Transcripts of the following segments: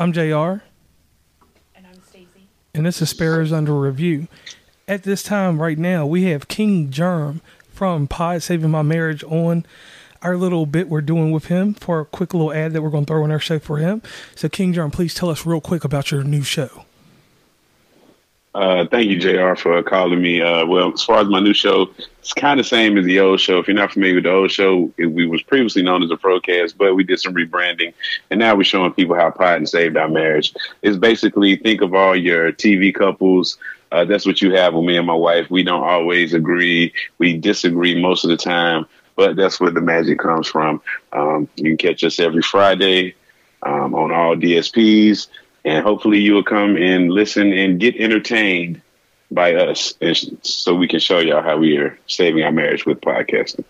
I'm JR. And I'm Stacy. And this is Sparrows Under Review. At this time, right now, we have King Germ from Pod Saving My Marriage on our little bit we're doing with him for a quick little ad that we're going to throw in our show for him. So, King Germ, please tell us real quick about your new show. Uh, thank you, JR, for calling me. Uh, well, as far as my new show, it's kind of same as the old show. If you're not familiar with the old show, it, we was previously known as the Procast, but we did some rebranding, and now we're showing people how Pod saved our marriage. It's basically think of all your TV couples. Uh, that's what you have with me and my wife. We don't always agree. We disagree most of the time, but that's where the magic comes from. Um, you can catch us every Friday um, on all DSPs and hopefully you will come and listen and get entertained by us and so we can show y'all how we are saving our marriage with podcasting.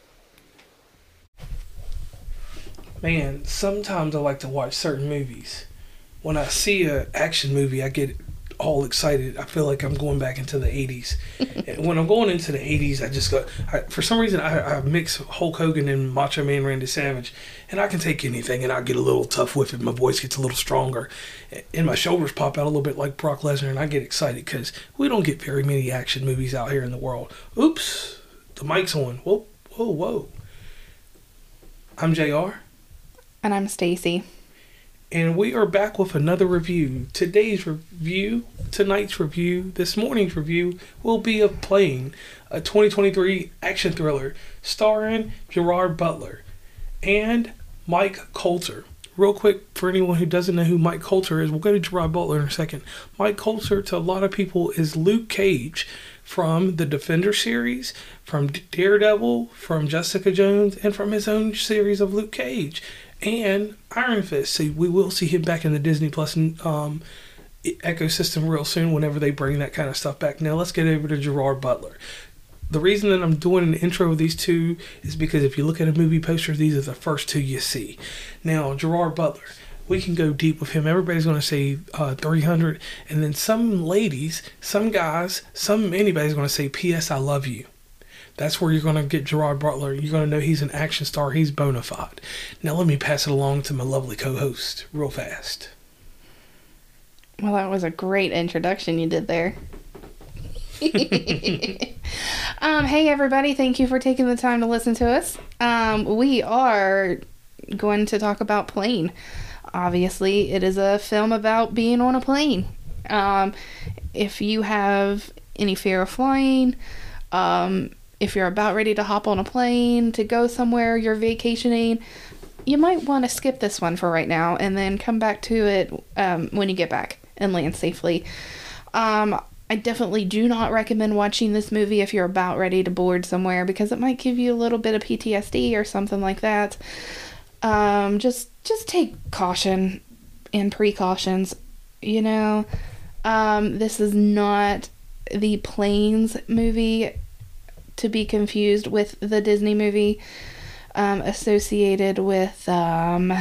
Man sometimes i like to watch certain movies. When i see a action movie i get all excited. I feel like I'm going back into the 80s. when I'm going into the 80s, I just got, I, for some reason, I, I, mix Hulk Hogan and Macho Man Randy Savage, and I can take anything and I get a little tough with it. My voice gets a little stronger, and my shoulders pop out a little bit like Brock Lesnar, and I get excited because we don't get very many action movies out here in the world. Oops, the mic's on. Whoa, whoa, whoa. I'm JR. And I'm Stacy and we are back with another review. Today's review, tonight's review, this morning's review will be of Plane, a 2023 action thriller starring Gerard Butler and Mike Colter. Real quick, for anyone who doesn't know who Mike Colter is, we'll go to Gerard Butler in a second. Mike Colter, to a lot of people, is Luke Cage from the Defender series, from Daredevil, from Jessica Jones, and from his own series of Luke Cage and Iron Fist. So we will see him back in the Disney Plus um, ecosystem real soon whenever they bring that kind of stuff back. Now let's get over to Gerard Butler. The reason that I'm doing an intro of these two is because if you look at a movie poster, these are the first two you see. Now Gerard Butler, we can go deep with him. Everybody's going to say uh, 300, and then some ladies, some guys, some anybody's going to say, "P.S. I love you." That's where you're going to get Gerard Butler. You're going to know he's an action star. He's bona fide. Now, let me pass it along to my lovely co host real fast. Well, that was a great introduction you did there. um, hey, everybody. Thank you for taking the time to listen to us. Um, we are going to talk about Plane. Obviously, it is a film about being on a plane. Um, if you have any fear of flying, um, if you're about ready to hop on a plane to go somewhere you're vacationing, you might want to skip this one for right now and then come back to it um, when you get back and land safely. Um, I definitely do not recommend watching this movie if you're about ready to board somewhere because it might give you a little bit of PTSD or something like that. Um, just just take caution and precautions. You know, um, this is not the planes movie to be confused with the Disney movie um, associated with um,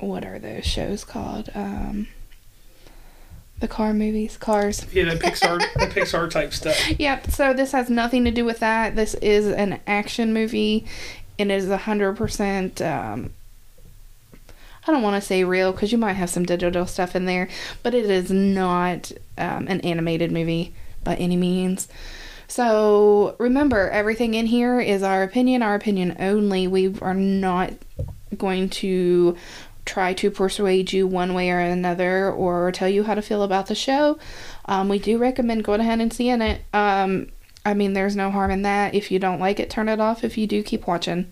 what are those shows called? Um, the car movies, cars. Yeah, the Pixar, the Pixar type stuff. Yep. So this has nothing to do with that. This is an action movie, and it is a hundred percent. Um, I don't want to say real because you might have some digital stuff in there, but it is not um, an animated movie by any means. So remember, everything in here is our opinion, our opinion only. We are not going to try to persuade you one way or another or tell you how to feel about the show. Um, we do recommend going ahead and seeing it. Um, I mean, there's no harm in that. If you don't like it, turn it off. If you do, keep watching.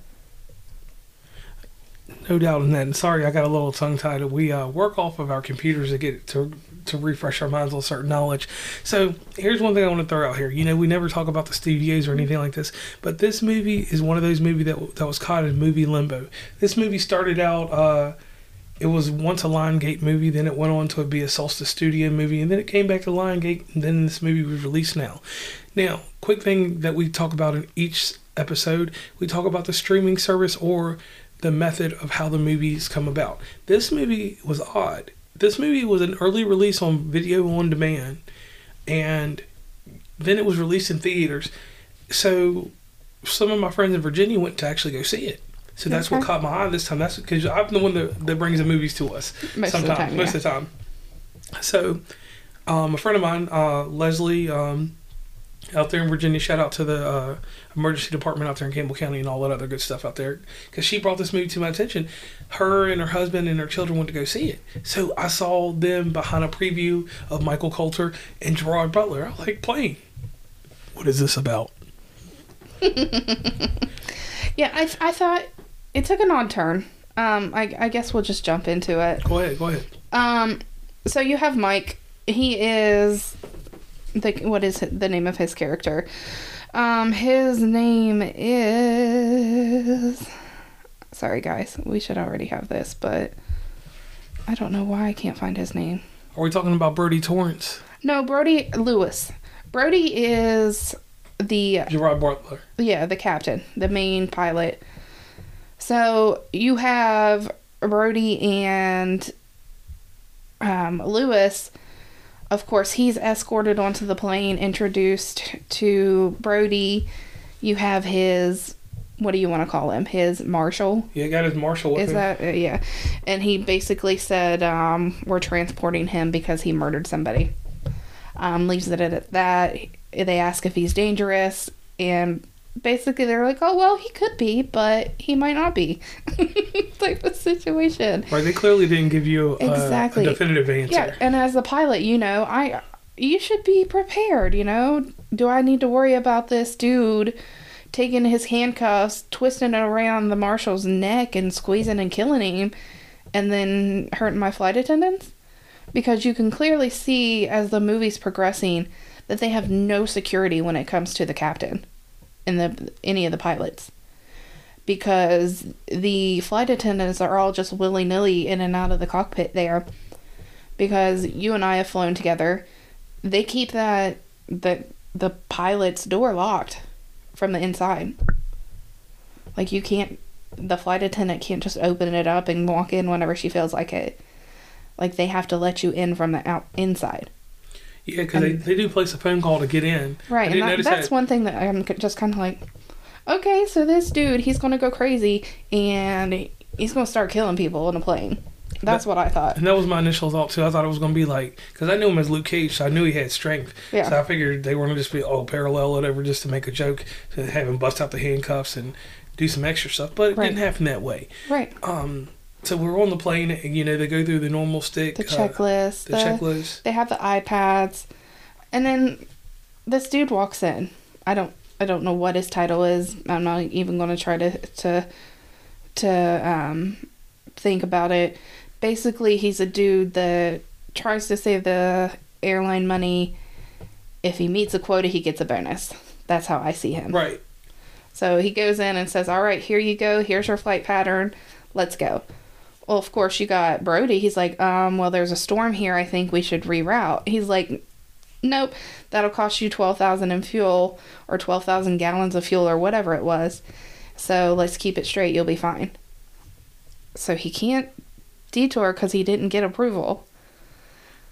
No doubt in that. And sorry, I got a little tongue tied. We uh, work off of our computers to get to to refresh our minds on certain knowledge. So here's one thing I want to throw out here. You know, we never talk about the studios or anything like this, but this movie is one of those movies that that was caught in movie limbo. This movie started out. Uh, it was once a Lionsgate movie, then it went on to be a Solstice Studio movie, and then it came back to Lionsgate, and then this movie was released now. Now, quick thing that we talk about in each episode, we talk about the streaming service or the method of how the movies come about. This movie was odd this movie was an early release on video on demand, and then it was released in theaters. So some of my friends in Virginia went to actually go see it. So that's what caught my eye this time. That's because I'm the one that, that brings the movies to us. Most of sometimes, time, most yeah. of the time. So, um, a friend of mine, uh, Leslie, um, out there in Virginia, shout out to the uh, emergency department out there in Campbell County and all that other good stuff out there, because she brought this movie to my attention. Her and her husband and her children went to go see it. So I saw them behind a preview of Michael Colter and Gerard Butler. I was like, plane. What is this about? Yeah, I, I thought it took an odd turn. Um, I, I guess we'll just jump into it. Go ahead, go ahead. Um, so you have Mike. He is the what is the name of his character? Um, his name is. Sorry, guys. We should already have this, but I don't know why I can't find his name. Are we talking about Brodie Torrance? No, Brodie Louis. Brodie is the Gerard Butler. yeah, the captain, the main pilot. So you have Brodie and um, Louis. Of course, he's escorted onto the plane, introduced to Brodie. You have his, what do you want to call him? His marshal. Yeah, got his marshal Is him. that, uh, yeah. And he basically said, um, we're transporting him because he murdered somebody. Um, leaves it at that. They ask if he's dangerous, and basically they're like, oh, well, he could be, but he might not be. type of situation. Right, they clearly didn't give you a, Exactly. a definitive answer. Yeah, and as the pilot, you know, I you should be prepared, you know. Do I need to worry about this dude taking his handcuffs, twisting it around the marshal's neck and squeezing and killing him and then hurting my flight attendants? Because you can clearly see as the movie's progressing that they have no security when it comes to the captain and the any of the pilots because the flight attendants are all just willy nilly in and out of the cockpit there. Because you and I have flown together, they keep that the the pilot's door locked from the inside. Like you can't, the flight attendant can't just open it up and walk in whenever she feels like it. Like they have to let you in from the out inside. Yeah, because they, they do place a phone call to get in. Right, and that, that's that. one thing that I'm just kind of like, okay, so this dude, he's gonna go crazy and he's gonna start killing people in a plane. That's That- what I thought. And that was my initial thought too. I thought it was going to be like because I knew him as Luke Cage, so I knew he had strength. Yeah. So I figured they were going to just be oh parallel whatever, just to make a joke to have him bust out the handcuffs and do some extra stuff. But it Right. didn't happen that way. Right, Um, so we're on the plane. and, You know, they go through the normal stick, the uh, checklist, the checklist. they have the iPads, and then this dude walks in. I don't, I don't know what his title is. I'm not even gonna try to to to um, think about it. Basically, he's a dude that tries to save the airline money. If he meets a quota, he gets a bonus. That's how I see him. Right. So he goes in and says, All right, here you go. Here's your flight pattern. Let's go. Well, of course, you got Brodie. He's like, um, Well, there's a storm here. I think we should reroute. He's like, Nope, that'll cost you 12000 in fuel or 12,000 gallons of fuel or whatever it was. So let's keep it straight. You'll be fine. So he can't detour because he didn't get approval.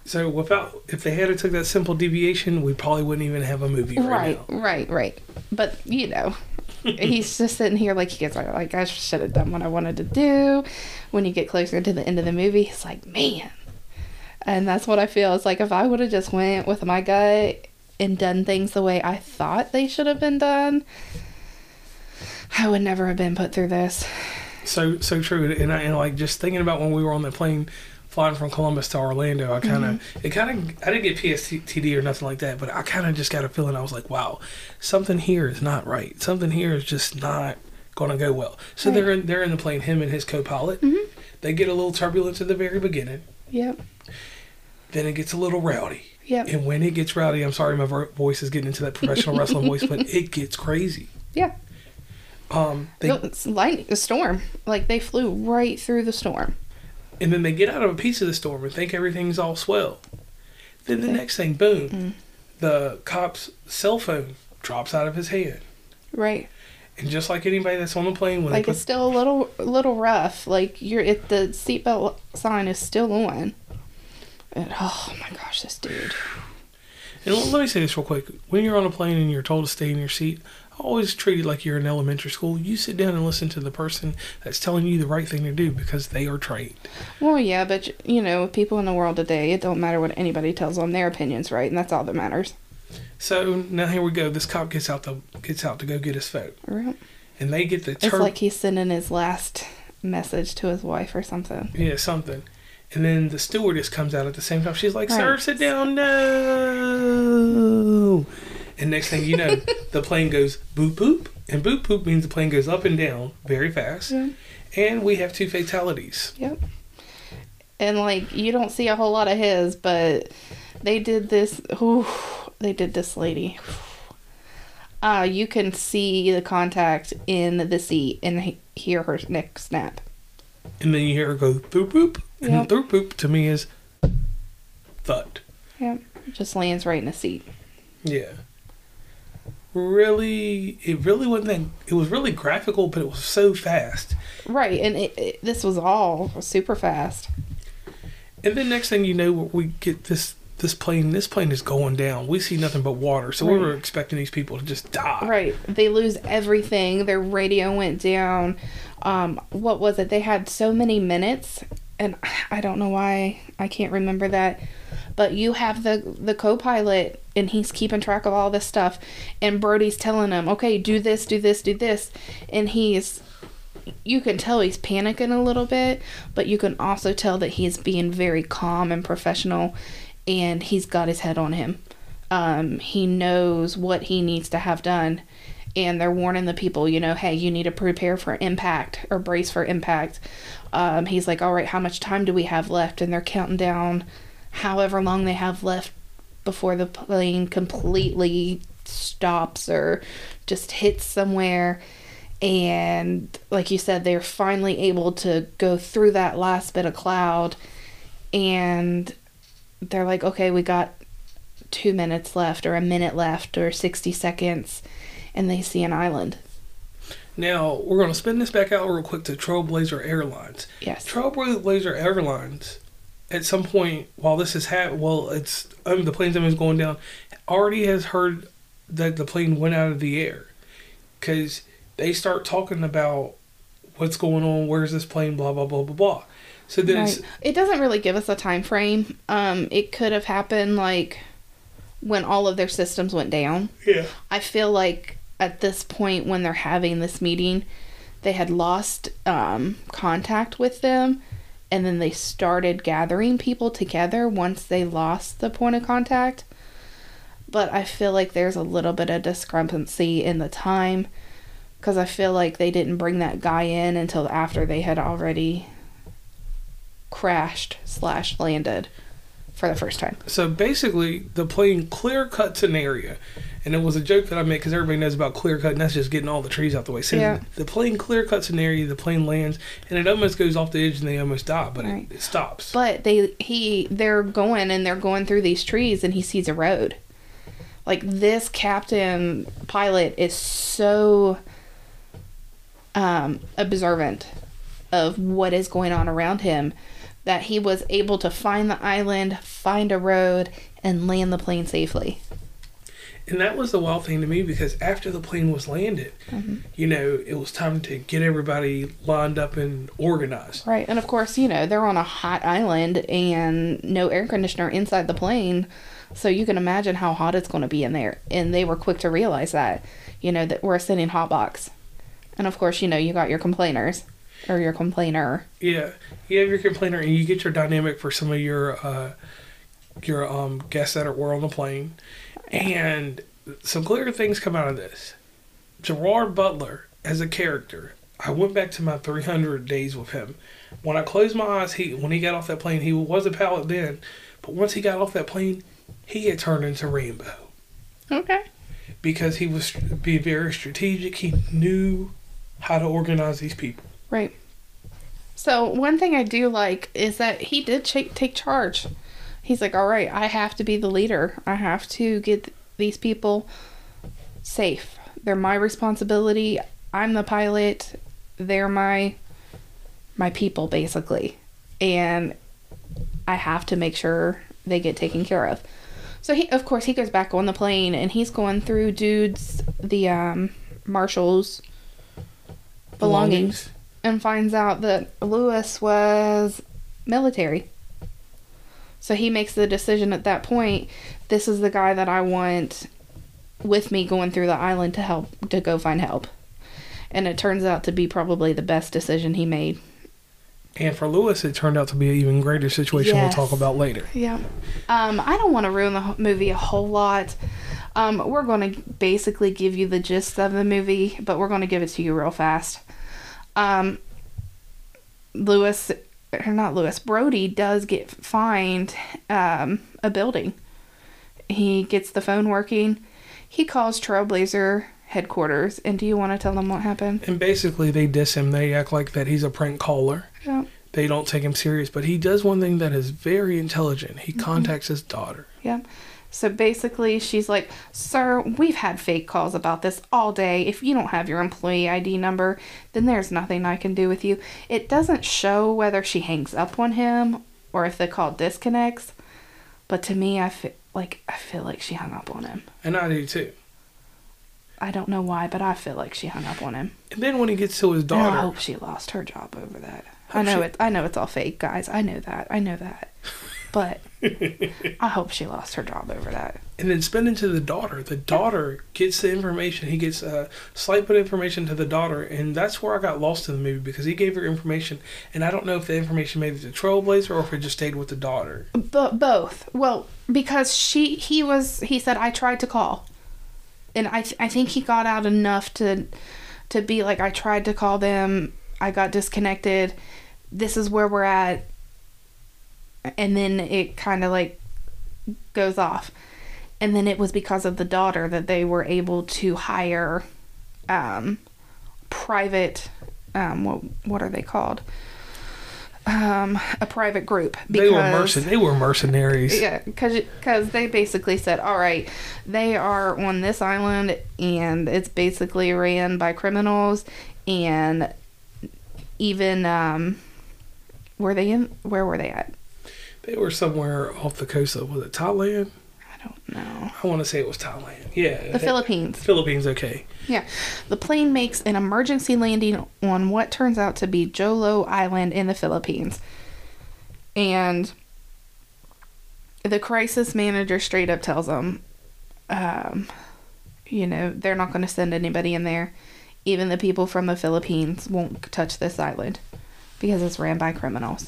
So without, if they had a took that simple deviation, we probably wouldn't even have a movie right, Right, now. right, right. But you know, he's just sitting here like he gets like I should have done what I wanted to do. When you get closer to the end of the movie, he's like man, and that's what I feel. It's like if I would have just went with my gut and done things the way I thought they should have been done, I would never have been put through this. So so true. And I and like just thinking about when we were on the plane flying from Columbus to Orlando, I kind of Mm-hmm. it kind of I didn't get PSTD or nothing like that, but I kind of just got a feeling I was like, wow, something here is not right. Something here is just not going to go well. So Right. Mm-hmm. they're in they're in the plane, him and his co-pilot. They get a little turbulence at the very beginning. Yep, Then it gets a little rowdy. yep, And when it gets rowdy, I'm sorry, my voice is getting into that professional wrestling voice, but it gets crazy. yeah. Um, they, No, it's lightning, a storm. Like they flew right through the storm. And then they get out of a piece of the storm and think everything's all swell. Then the next thing, boom, Mm. the cop's cell phone drops out of his hand. Right. And just like anybody that's on the plane, when like they it's still a little little rough. Like you're if the seatbelt sign is still on. And oh my gosh, this dude. and let me say this real quick: when you're on a plane and you're told to stay in your seat, always treat it like you're in elementary school. You sit down and listen to the person that's telling you the right thing to do because they are trained. Well, yeah, but you know, people in the world today, it don't matter what anybody tells them. Their opinions, right? And that's all that matters. So now here we go. This cop gets out to gets out to go get his vote. Right. and they get the It's like he's sending his last message to his wife or something. yeah something, and then the stewardess comes out at the same time. She's like, "Sir, sit down." No. And next thing you know, the plane goes boop boop, and boop boop means the plane goes up and down very fast, Yeah. and we have two fatalities. Yep. And like you don't see a whole lot of his, but they did this. Ooh, they did this lady. Uh, you can see the contact in the seat and he- hear her neck snap. And then you hear her go boop boop, and Yep. boop boop to me is thud. Yep. Just lands right in the seat. Yeah. Really, it really wasn't that. It was really graphical, but it was so fast. Right, and it, it, this was all super fast. And then next thing you know, we get this this plane. This plane is going down. We see nothing but water. So we were expecting these people to just die. Right. They lose everything. Their radio went down. Um, what was it? They had so many minutes, and I don't know why I can't remember that. But you have the the co-pilot, and he's keeping track of all this stuff, and Brodie's telling him, "Okay, do this, do this, do this," and he's. You can tell he's panicking a little bit, but you can also tell that he's being very calm and professional, and he's got his head on him. Um, he knows what he needs to have done, and they're warning the people, you know, hey, you need to prepare for impact or brace for impact. Um, he's like, all right, how much time do we have left? And they're counting down however long they have left before the plane completely stops or just hits somewhere. And like you said, they're finally able to go through that last bit of cloud. And they're like, okay, we got two minutes left, or a minute left, or 60 seconds. And they see an island. Now we're going to spin this back out real quick to Trailblazer Airlines. Yes. Trailblazer Airlines, at some point while this is happening, well, it's um, the plane's is going down, already has heard that the plane went out of the air, because they start talking about what's going on, where's this plane, blah blah blah blah blah. So then Right. It doesn't really give us a time frame. Um, it could have happened like when all of their systems went down. yeah, I feel like at this point when they're having this meeting, they had lost um, contact with them, and then they started gathering people together once they lost the point of contact. But I feel like there's a little bit of discrepancy in the time because I feel like they didn't bring that guy in until after they had already crashed slash landed for the first time. So basically, the plane clear cuts an area, and it was a joke that I made because everybody knows about clear cutting. that's just getting all the trees out the way. So Yeah. the plane clear cuts an area, the plane lands, and it almost goes off the edge, and they almost die, but Right. it, it stops. But they he they're going and they're going through these trees and he sees a road. Like this captain pilot is so um observant of what is going on around him that he was able to find the island, find a road and land the plane safely. And that was the wild thing to me because after the plane was landed, Mm-hmm. you know, it was time to get everybody lined up and organized. Right. And of course, you know, they're on a hot island and no air conditioner inside the plane. So you can imagine how hot it's going to be in there. And they were quick to realize that, you know, that we're sitting hot box. And of course, you know, you got your complainers or your complainer. Yeah, you have your complainer, and you get your dynamic for some of your uh, your um, guests that are, were on the plane, and some clear things come out of this. Gerard Butler as a character, I went back to my 300 days with him. When I closed my eyes, he when he got off that plane, he was a pilot then, but once he got off that plane, he had turned into Rambo Okay. because he was being very strategic. He knew how to organize these people. Right. So one thing I do like is that he did ch- take charge. He's like, all right, I have to be the leader. I have to get these people safe. They're my responsibility. I'm the pilot. They're my my people basically. And I have to make sure they get taken care of. So he of course he goes back on the plane and he's going through dudes the um Marshal's belongings and finds out that Louis was military. So he makes the decision at that point this is the guy that I want with me going through the island to help to go find help. And it turns out to be probably the best decision he made. And for Louis, it turned out to be an even greater situation Yes. we'll talk about later. Yeah. Um, I don't want to ruin the movie a whole lot. Um, we're going to basically give you the gist of the movie, but we're going to give it to you real fast. Um, Louis, or not Louis, Brodie does get fined um, a building. He gets the phone working. He calls Trailblazer headquarters. And do you want to tell them what happened? And basically, they diss him. They act like that he's a prank caller. Yeah. They don't take him serious. But he does one thing that is very intelligent. He contacts his daughter. Yeah. So basically, she's like, Sir, we've had fake calls about this all day. If you don't have your employee ID number, then there's nothing I can do with you. It doesn't show whether she hangs up on him or if the call disconnects. But to me, I feel like I feel like she hung up on him. And I do too. I don't know why, but I feel like she hung up on him. And then when he gets to his And I hope she lost her job over that. I know she- it. I know it's all fake, guys. I know that. I know that. But I hope she lost her job over that. and then spinning to the daughter. The daughter gets the information. He gets a slight bit of information to the daughter, and that's where I got lost in the movie because he gave her information, and I don't know if the information made it to Trailblazer or if it just stayed with the daughter. But both. Well, because she he was he said I tried to call, and I th- I think he got out enough to to be like I tried to call them. I got disconnected. This is where we're at. And then it kind of like goes off. And then it was because of the daughter that they were able to hire um private um what what are they called? Um a private group they were mercen- They were mercenaries. yeah, because they basically said, all right, they are on this island and it's basically ran by criminals and even um, were they in? Where were they at? They were somewhere off the coast of was it Thailand? I don't know. I want to say it was Thailand. Yeah, The Philippines. Philippines. Okay. Yeah. The plane makes an emergency landing on what turns out to be Jolo Island in the Philippines. And the crisis manager straight up tells them, um, you know, they're not going to send anybody in there. Even the people from the Philippines won't touch this island because it's ran by criminals.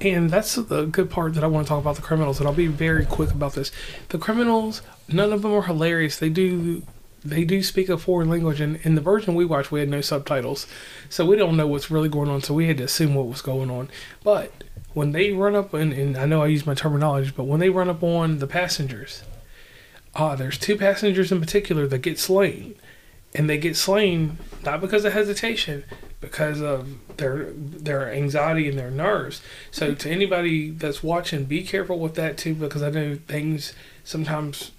And that's the good part that I want to talk about the criminals, and I'll be very quick about this. The criminals, none of them are hilarious. They do they do speak a foreign language, and in the version we watched, we had no subtitles, so we don't know what's really going on. So we had to assume what was going on. But when they run up, and, and I know I use my terminology, but when they run up on the passengers, ah, there's two passengers in particular that get slain, and they get slain not because of hesitation, because of their their anxiety and their nerves. So to anybody that's watching, be careful with that too, because I know things sometimes,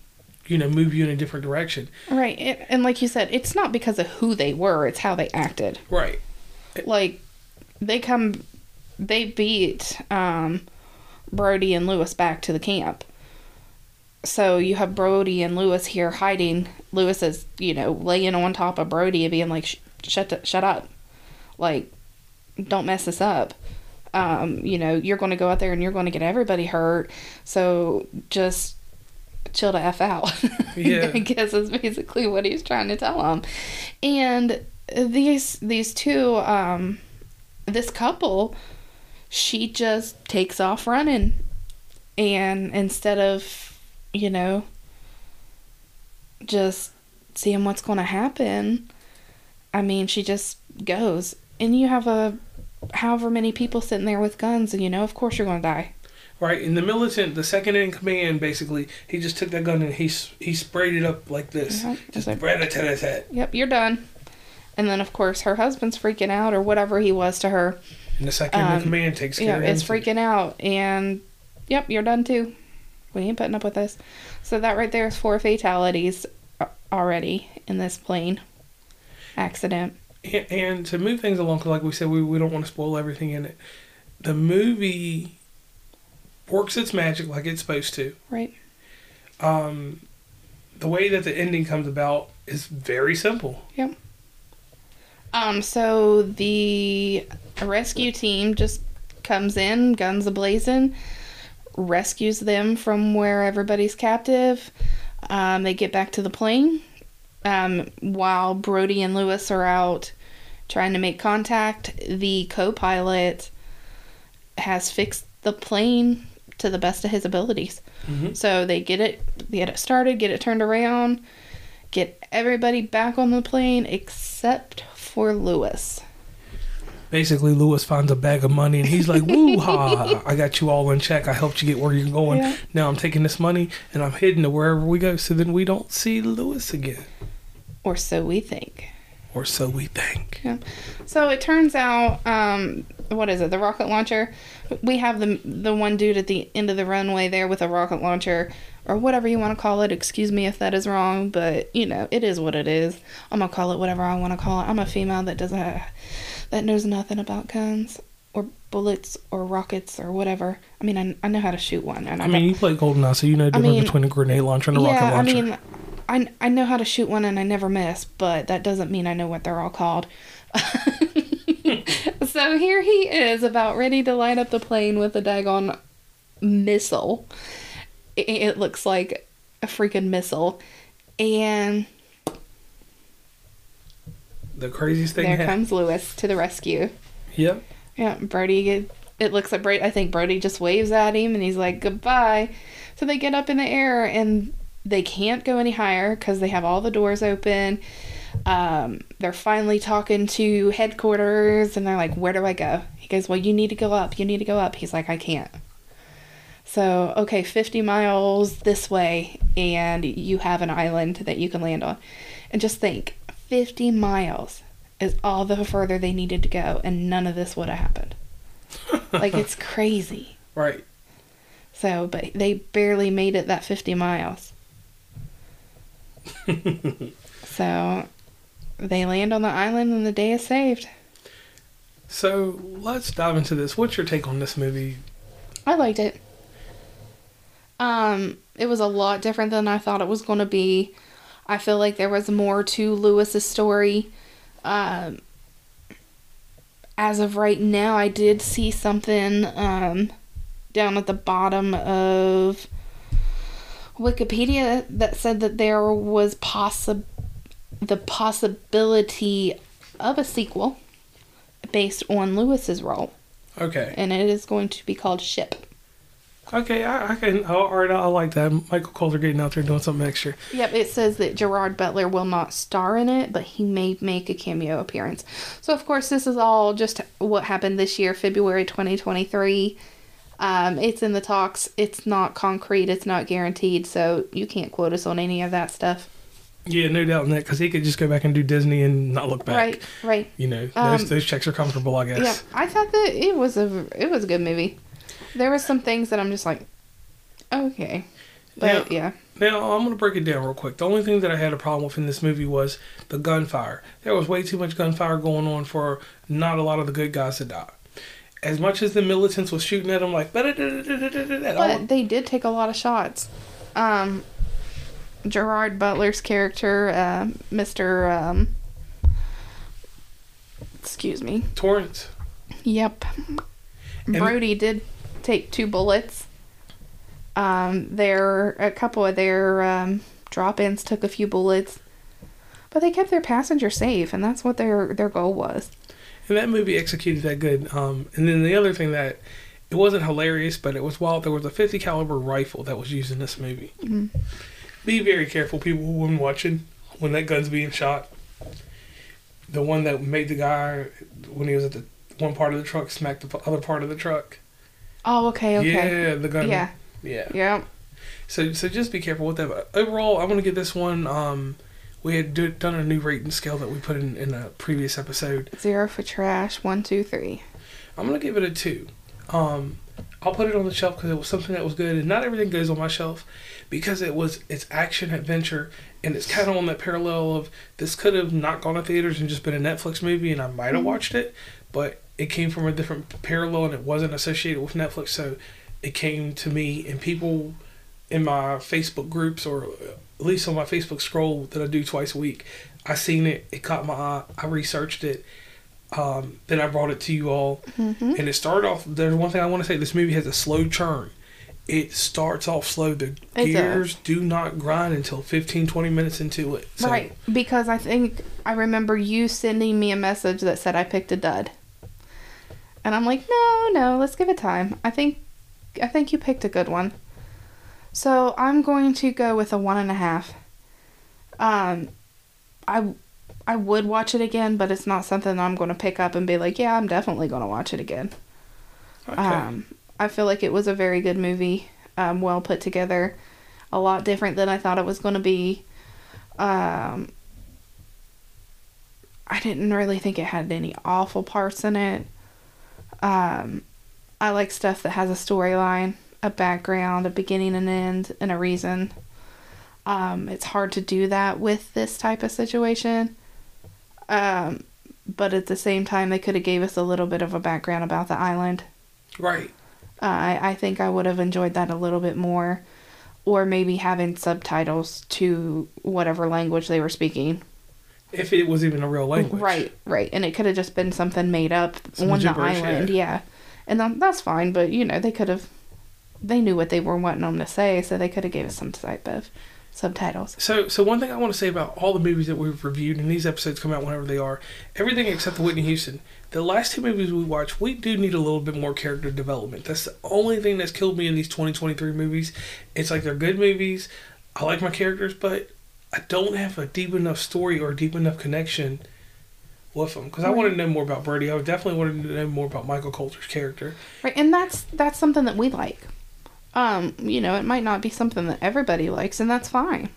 you know, move you in a different direction. Right. And, and like you said, it's not because of who they were, it's how they acted. Right. like they come they beat um brodie and louis back to the camp so you have brodie and louis here hiding louis is you know laying on top of brodie and being like "Sh- shut shut up like don't mess this up. Um you know you're going to go out there and you're going to get everybody hurt. So just chill the f out Yeah. i guess is basically what he's trying to tell them and these these two um this couple she just takes off running. And instead of you know just seeing what's going to happen i mean she just goes and you have a however many people sitting there with guns and you know of course you're going to die Right. In the militant, the second in command, basically, he just took that gun and he he sprayed it up like this, Mhm. just right to his head. yep you're done and then of course her husband's freaking out or whatever he was to her And the second in Um, command takes care yeah, of too. freaking out, and yep, you're done too. We ain't putting up with this. So that right there is four fatalities already in this plane accident. And, to move things along, 'cause like we said, we, we don't want to spoil everything in it. The movie works its magic like it's supposed to. Right. Um, the way that the ending comes about is very simple. Yep. Um, so the rescue team just comes in, guns ablazing, rescues them from where everybody's captive. Um, they get back to the plane. Um, while Brodie and Louis are out trying to make contact, the co pilot has fixed the plane to the best of his abilities. Mhm. So they get it get it started, get it turned around, get everybody back on the plane except for Louis. Basically, Louis finds a bag of money and he's like, "Woo ha! I got you all in check. I helped you get where you're going. Yeah. Now I'm taking this money and I'm heading to wherever we go. So then we don't see Louis again, Or so we think. Or so we think." So it turns out, um, what is it? The rocket launcher. We have the the one dude at the end of the runway there with a rocket launcher, or whatever you want to call it. Excuse me if that is wrong, but you know it is what it is. I'm gonna call it whatever I want to call it. I'm a female that doesn't that knows nothing about guns or bullets or rockets or whatever. I mean, I, I know how to shoot one, and I, I mean, you play GoldenEye, so you know the difference mean- between a grenade launcher and a yeah, rocket I launcher. mean, I, I know how to shoot one and I never miss, but that doesn't mean I know what they're all called. so here he is, about ready to light up the plane with a daggone missile. It, it looks like a freaking missile. And the craziest thing. there hap- comes Louis to the rescue. Yep. Yeah, Brodie. Get, it looks like Brodie. I think Brodie just waves at him, and he's like goodbye. So they get up in the air, and they can't go any higher because they have all the doors open. Um, they're finally talking to headquarters, and they're like, "Where do I go?" He goes, "Well, you need to go up. You need to go up." He's like, "I can't." So okay, fifty miles this way, and you have an island that you can land on. And just think, fifty miles is all the further they needed to go, and none of this would have happened. like it's crazy. Right. So, but they barely made it that 50 miles. so, they land on the island and the day is saved. So let's dive into this. What's your take on this movie? I liked it. Um, it was a lot different than I thought it was going to be. I feel like there was more to Louis's story. Um, as of right now, I did see something um, down at the bottom of Wikipedia that said that there was possi- the possibility of a sequel based on Louis's role, Okay. and it is going to be called Ship. Okay, I, I can. Oh, all right, I like that. Michael Colter getting out there doing something extra. Yep, it says that Gerard Butler will not star in it, but he may make a cameo appearance. So, of course, this is all just what happened this year, February 2023. Um, it's in the talks. It's not concrete. It's not guaranteed. So you can't quote us on any of that stuff. Yeah, no doubt in that because he could just go back and do Disney and not look back. Right, right. You know, Um, those those checks are comfortable, I guess. Yeah, I thought that it was a it was a good movie. There were some things that I'm just like, okay, but yeah, Now I'm gonna break it down real quick. The only thing that I had a problem with in this movie was the gunfire. There was way too much gunfire going on for not a lot of the good guys to die. As much as the militants was shooting at them like, but they did take a lot of shots. Um, Gerard Butler's character, uh, Mister, um, excuse me, Torrance. Yep. Brodie did take two bullets. Um, their a couple of their um, drop-ins took a few bullets, but they kept their passenger safe, and that's what their their goal was. And that movie executed that good. Um, and then the other thing that it wasn't hilarious, but it was wild. There was a 50 caliber rifle that was used in this movie. Be very careful, people when watching when that gun's being shot. The one that made the guy when he was at the one part of the truck smack the other part of the truck. Oh, okay, okay, Yeah, the gun. yeah, yeah. yeah. So so just be careful with that. But overall, I'm gonna give this one. Um, we had do, done a new rating scale that we put in in a previous episode. Zero for trash. One, two, three. I'm gonna give it a two. Um, I'll put it on the shelf because it was something that was good, and not everything goes on my shelf because it was it's action adventure, and it's kind of on that parallel of this could have not gone to theaters and just been a Netflix movie, and I might have watched it, but it came from a different parallel and it wasn't associated with Netflix, so it came to me and people in my Facebook groups or at least on my Facebook scroll that I do twice a week. I seen it. It caught my eye. I researched it. Um, then I brought it to you all, Mm-hmm. and it started off. There's one thing I want to say. This movie has a slow churn. It starts off slow. The It gears do not grind until 15, 20 minutes into it. So, Right, because I think I remember you sending me a message that said I picked a dud, and I'm like, no, no, let's give it time. I think, I think you picked a good one. So I'm going to go with a one and a half. Um, I, I would watch it again, but it's not something I'm going to pick up and be like, yeah, I'm definitely going to watch it again. Okay. Um, I feel like it was a very good movie, um, well put together, a lot different than I thought it was going to be. Um, I didn't really think it had any awful parts in it. Um, I like stuff that has a storyline, a background, a beginning and end, and a reason. Um, it's hard to do that with this type of situation. Um, but at the same time, they could have gave us a little bit of a background about the island. right. Uh, I, I think I would have enjoyed that a little bit more. Or maybe having subtitles to whatever language they were speaking. If it was even a real language. Right, right. And it could have just been something made up Some on the island. yeah. Yeah. And that's fine, but you know, they could have. They knew what they were wanting them to say, so they could have gave us some type of subtitles. So, so one thing I want to say about all the movies that we've reviewed, and these episodes come out whenever they are, everything except the Whitney Houston. The last two movies we watched, we do need a little bit more character development. That's the only thing that's killed me in these 2023 movies. It's like they're good movies. I like my characters, but I don't have a deep enough story or a deep enough connection with them. Because I wanted to know more about Birdie. I definitely wanted to know more about Michael Colter's character. Right, and that's that's something that we like. Um, you know, it might not be something that everybody likes, and that's fine.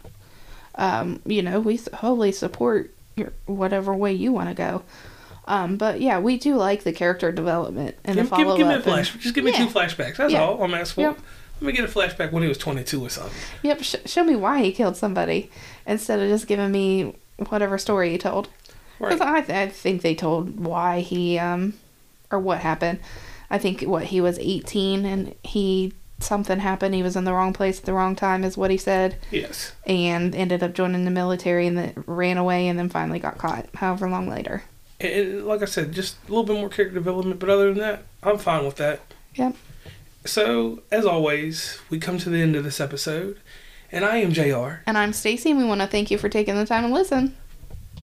Um, you know, we wholly support your whatever way you want to go. Um, but yeah, we do like the character development and Give, the give, follow give me a up. flash. Just give me Yeah. two flashbacks. That's Yeah. all I'm asking for. Yep. Let me get a flashback when he was 22 or something. Yep, sh- show me why he killed somebody instead of just giving me whatever story he told. Right. Because I, th- I think they told why he, um, or what happened. I think what he was 18 and he something happened. He was in the wrong place at the wrong time, is what he said, Yes. and ended up joining the military and then ran away and then finally got caught. However long later. And, like I said, just a little bit more character development. But other than that, I'm fine with that. Yep. So, as always, we come to the end of this episode. And I am JR. And I'm Stacy. and We want to thank you for taking the time to listen.